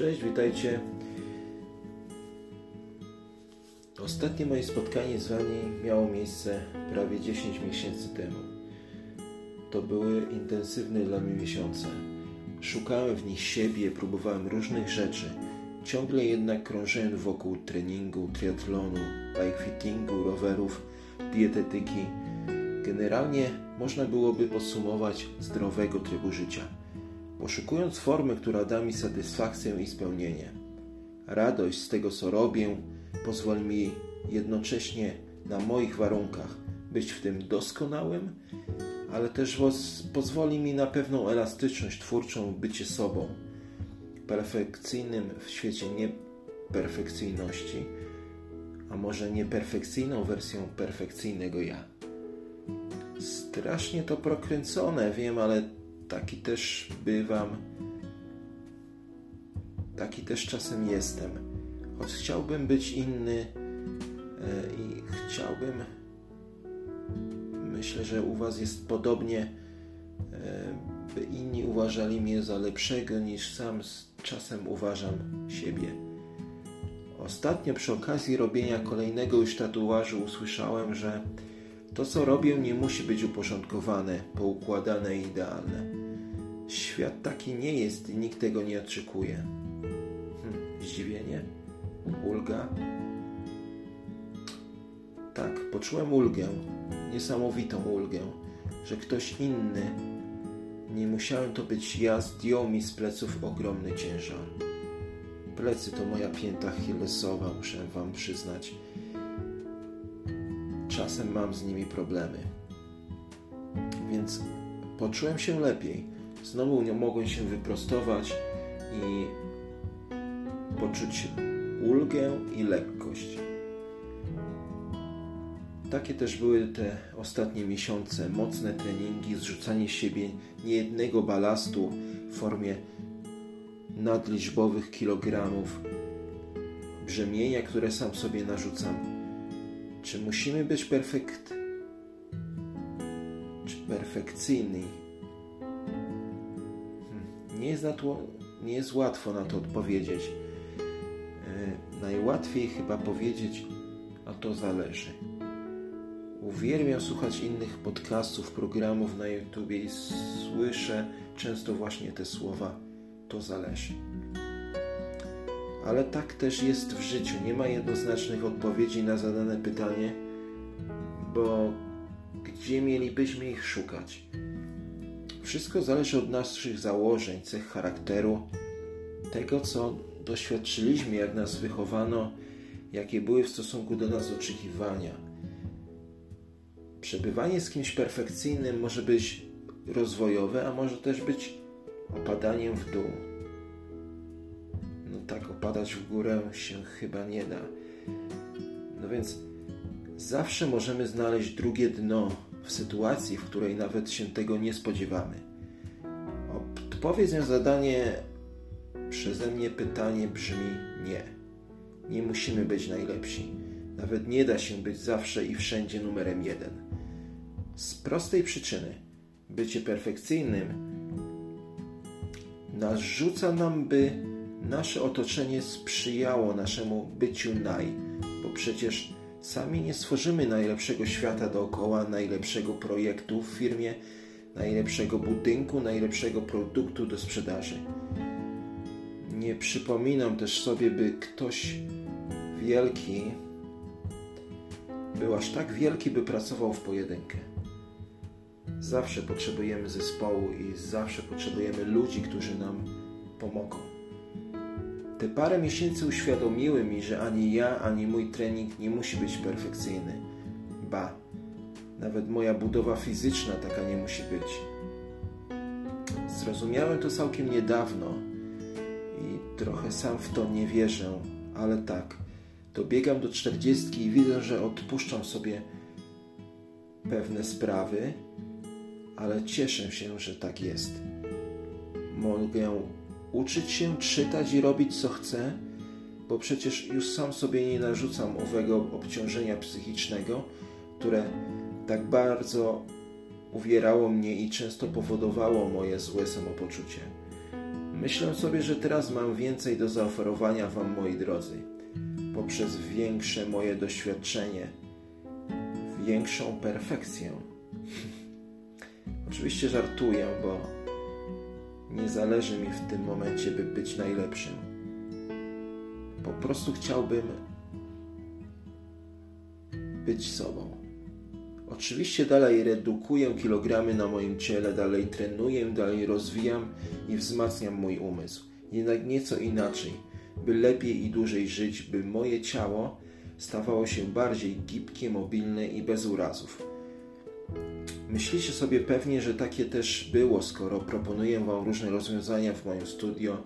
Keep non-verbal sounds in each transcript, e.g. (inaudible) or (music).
Cześć, witajcie. Ostatnie moje spotkanie z Wami miało miejsce prawie 10 miesięcy temu. To były intensywne dla mnie miesiące. Szukałem w nich siebie, próbowałem różnych rzeczy. Ciągle jednak krążyłem wokół treningu, triatlonu, bikefittingu, rowerów, dietetyki. Generalnie można byłoby podsumować zdrowego trybu życia poszukując formy, która da mi satysfakcję i spełnienie. Radość z tego, co robię, pozwoli mi jednocześnie na moich warunkach być w tym doskonałym, ale też pozwoli mi na pewną elastyczność twórczą, bycie sobą, perfekcyjnym w świecie nieperfekcyjności, a może nieperfekcyjną wersją perfekcyjnego ja. Strasznie to prokręcone, wiem, ale taki też bywam, taki też czasem jestem. Choć chciałbym być inny e, i chciałbym, myślę, że u Was jest podobnie, e, by inni uważali mnie za lepszego niż sam czasem uważam siebie. Ostatnio przy okazji robienia kolejnego już tatuażu usłyszałem, że to co robię nie musi być uporządkowane, poukładane i idealne. Świat taki nie jest i nikt tego nie oczekuje. Hm, zdziwienie? Ulga? Tak, poczułem ulgę, niesamowitą ulgę, że ktoś inny, nie musiałem to być ja, zdjął mi z pleców ogromny ciężar. Plecy to moja pięta Achillesowa, muszę wam przyznać. Czasem mam z nimi problemy. Więc poczułem się lepiej Znowu nie mogłem się wyprostować i poczuć ulgę i lekkość. Takie też były te ostatnie miesiące, mocne treningi, zrzucanie z siebie niejednego balastu w formie nadliczbowych kilogramów, brzemienia, które sam sobie narzucam. Czy musimy być perfekt, czy perfekcyjni? nie jest, to, nie jest łatwo na to odpowiedzieć. E, najłatwiej chyba powiedzieć, a to zależy. Uwielbiam słuchać innych podcastów, programów na YouTube i słyszę często właśnie te słowa to zależy. Ale tak też jest w życiu. Nie ma jednoznacznych odpowiedzi na zadane pytanie, bo gdzie mielibyśmy ich szukać? Wszystko zależy od naszych założeń, cech charakteru, tego co doświadczyliśmy, jak nas wychowano, jakie były w stosunku do nas oczekiwania. Przebywanie z kimś perfekcyjnym może być rozwojowe, a może też być opadaniem w dół. Tak, opadać w górę się chyba nie da. No więc zawsze możemy znaleźć drugie dno w sytuacji, w której nawet się tego nie spodziewamy. Odpowiedź na zadanie przeze mnie pytanie brzmi nie. Nie musimy być najlepsi. Nawet nie da się być zawsze i wszędzie numerem jeden. Z prostej przyczyny bycie perfekcyjnym narzuca nam, by nasze otoczenie sprzyjało naszemu byciu naj, bo przecież Sami nie stworzymy najlepszego świata dookoła, najlepszego projektu w firmie, najlepszego budynku, najlepszego produktu do sprzedaży. Nie przypominam też sobie, by ktoś wielki był aż tak wielki, by pracował w pojedynkę. Zawsze potrzebujemy zespołu i zawsze potrzebujemy ludzi, którzy nam pomogą. Te parę miesięcy uświadomiły mi, że ani ja, ani mój trening nie musi być perfekcyjny. Ba, nawet moja budowa fizyczna taka nie musi być. Zrozumiałem to całkiem niedawno i trochę sam w to nie wierzę, ale tak, dobiegam do czterdziestki i widzę, że odpuszczam sobie pewne sprawy, ale cieszę się, że tak jest. Mogę uczyć się czytać i robić co chcę, bo przecież już sam sobie nie narzucam owego obciążenia psychicznego, które tak bardzo uwierało mnie i często powodowało moje złe samopoczucie. Myślę sobie, że teraz mam więcej do zaoferowania Wam, moi drodzy, poprzez większe moje doświadczenie, większą perfekcję. (laughs) Oczywiście żartuję, bo nie zależy mi w tym momencie, by być najlepszym. Po prostu chciałbym być sobą. Oczywiście dalej redukuję kilogramy na moim ciele, dalej trenuję, dalej rozwijam i wzmacniam mój umysł. Jednak nieco inaczej, by lepiej i dłużej żyć, by moje ciało stawało się bardziej gibkie, mobilne i bez urazów. Myślicie sobie pewnie, że takie też było, skoro proponuję Wam różne rozwiązania w moim studio.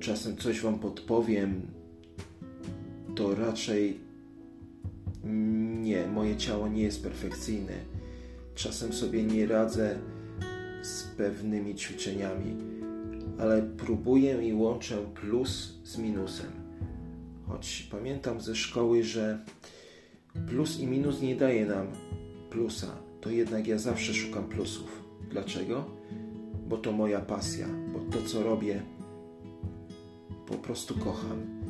Czasem coś Wam podpowiem, to raczej nie, moje ciało nie jest perfekcyjne. Czasem sobie nie radzę z pewnymi ćwiczeniami, ale próbuję i łączę plus z minusem. Choć pamiętam ze szkoły, że plus i minus nie daje nam plusa, to jednak ja zawsze szukam plusów. Dlaczego? Bo to moja pasja, bo to co robię po prostu kocham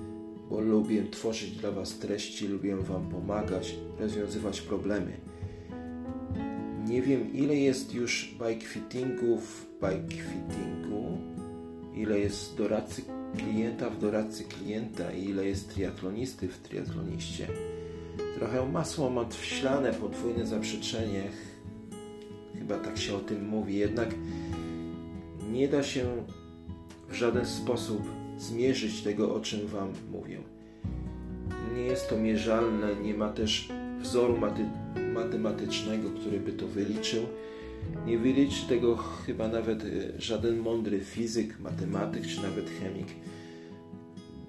bo lubię tworzyć dla Was treści, lubię Wam pomagać, rozwiązywać problemy. Nie wiem, ile jest już bike fittingów w bike fittingu, ile jest doradcy klienta w doradcy klienta i ile jest triatlonisty w triatloniście. Trochę masło ma wślane podwójne zaprzeczenie. Chyba tak się o tym mówi. Jednak nie da się w żaden sposób zmierzyć tego, o czym Wam mówię. Nie jest to mierzalne, nie ma też wzoru maty- matematycznego, który by to wyliczył. Nie wyliczy tego chyba nawet y, żaden mądry fizyk, matematyk czy nawet chemik,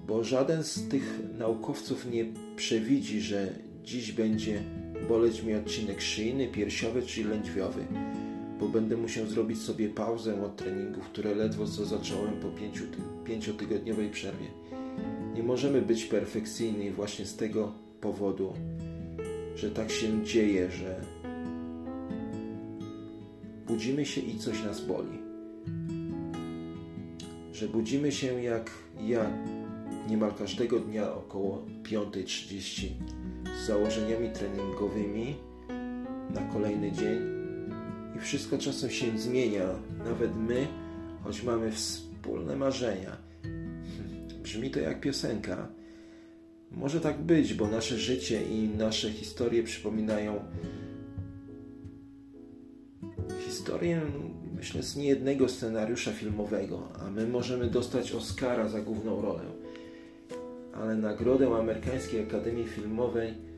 bo żaden z tych naukowców nie przewidzi, że dziś będzie boleć mi odcinek szyjny, piersiowy czy lędźwiowy bo będę musiał zrobić sobie pauzę od treningów, które ledwo co zacząłem po pięciu, pięciotygodniowej przerwie. Nie możemy być perfekcyjni właśnie z tego powodu, że tak się dzieje, że budzimy się i coś nas boli. Że budzimy się jak ja niemal każdego dnia około 5.30 z założeniami treningowymi na kolejny dzień i wszystko czasem się zmienia, nawet my, choć mamy wspólne marzenia. (laughs) Brzmi to jak piosenka. Może tak być, bo nasze życie i nasze historie przypominają historię, myślę, z niejednego scenariusza filmowego, a my możemy dostać Oscara za główną rolę. Ale nagrodę Amerykańskiej Akademii Filmowej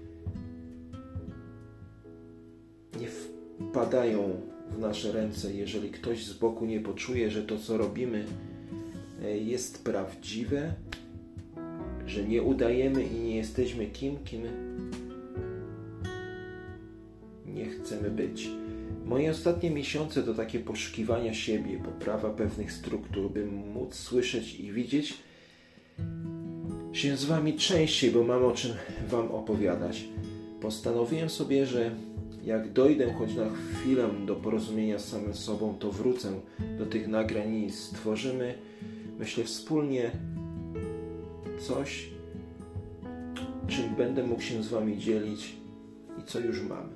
wpadają w nasze ręce, jeżeli ktoś z boku nie poczuje, że to, co robimy, e, jest prawdziwe, że nie udajemy i nie jesteśmy kim, kim nie chcemy być. Moje ostatnie miesiące to takie poszukiwania siebie, poprawa pewnych struktur, by móc słyszeć i widzieć się z Wami częściej, bo mam o czym Wam opowiadać. Postanowiłem sobie, że jak dojdę choć na chwilę do porozumienia z samym sobą, to wrócę do tych nagrań i stworzymy, myślę, wspólnie coś, czym będę mógł się z Wami dzielić i co już mam.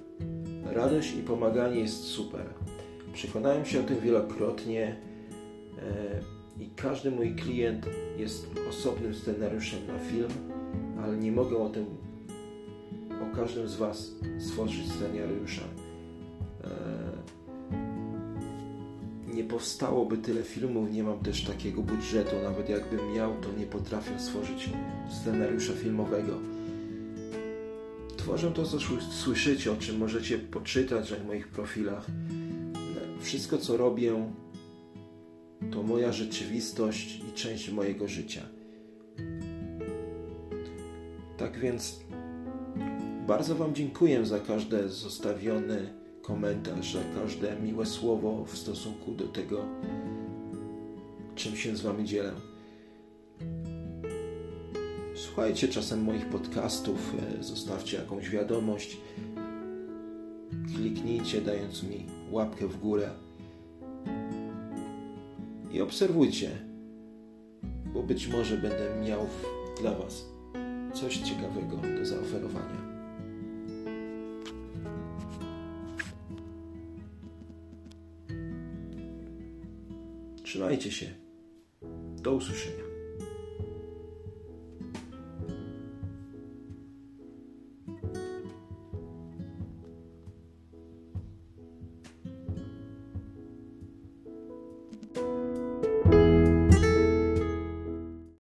Radość i pomaganie jest super. Przekonałem się o tym wielokrotnie e, i każdy mój klient jest osobnym scenariuszem na film, ale nie mogę o tym o każdym z Was stworzyć scenariusza. E, nie powstałoby tyle filmów, nie mam też takiego budżetu, nawet jakbym miał, to nie potrafię stworzyć scenariusza filmowego. Tworzę to, co słyszycie, o czym możecie poczytać na moich profilach. Wszystko, co robię, to moja rzeczywistość i część mojego życia. Tak więc bardzo Wam dziękuję za każde zostawiony komentarz, za każde miłe słowo w stosunku do tego, czym się z Wami dzielę. Słuchajcie czasem moich podcastów, e, zostawcie jakąś wiadomość, kliknijcie, dając mi łapkę w górę. i obserwujcie, bo być może będę miał dla Was coś ciekawego do zaoferowania. Trzymajcie się. Do usłyszenia.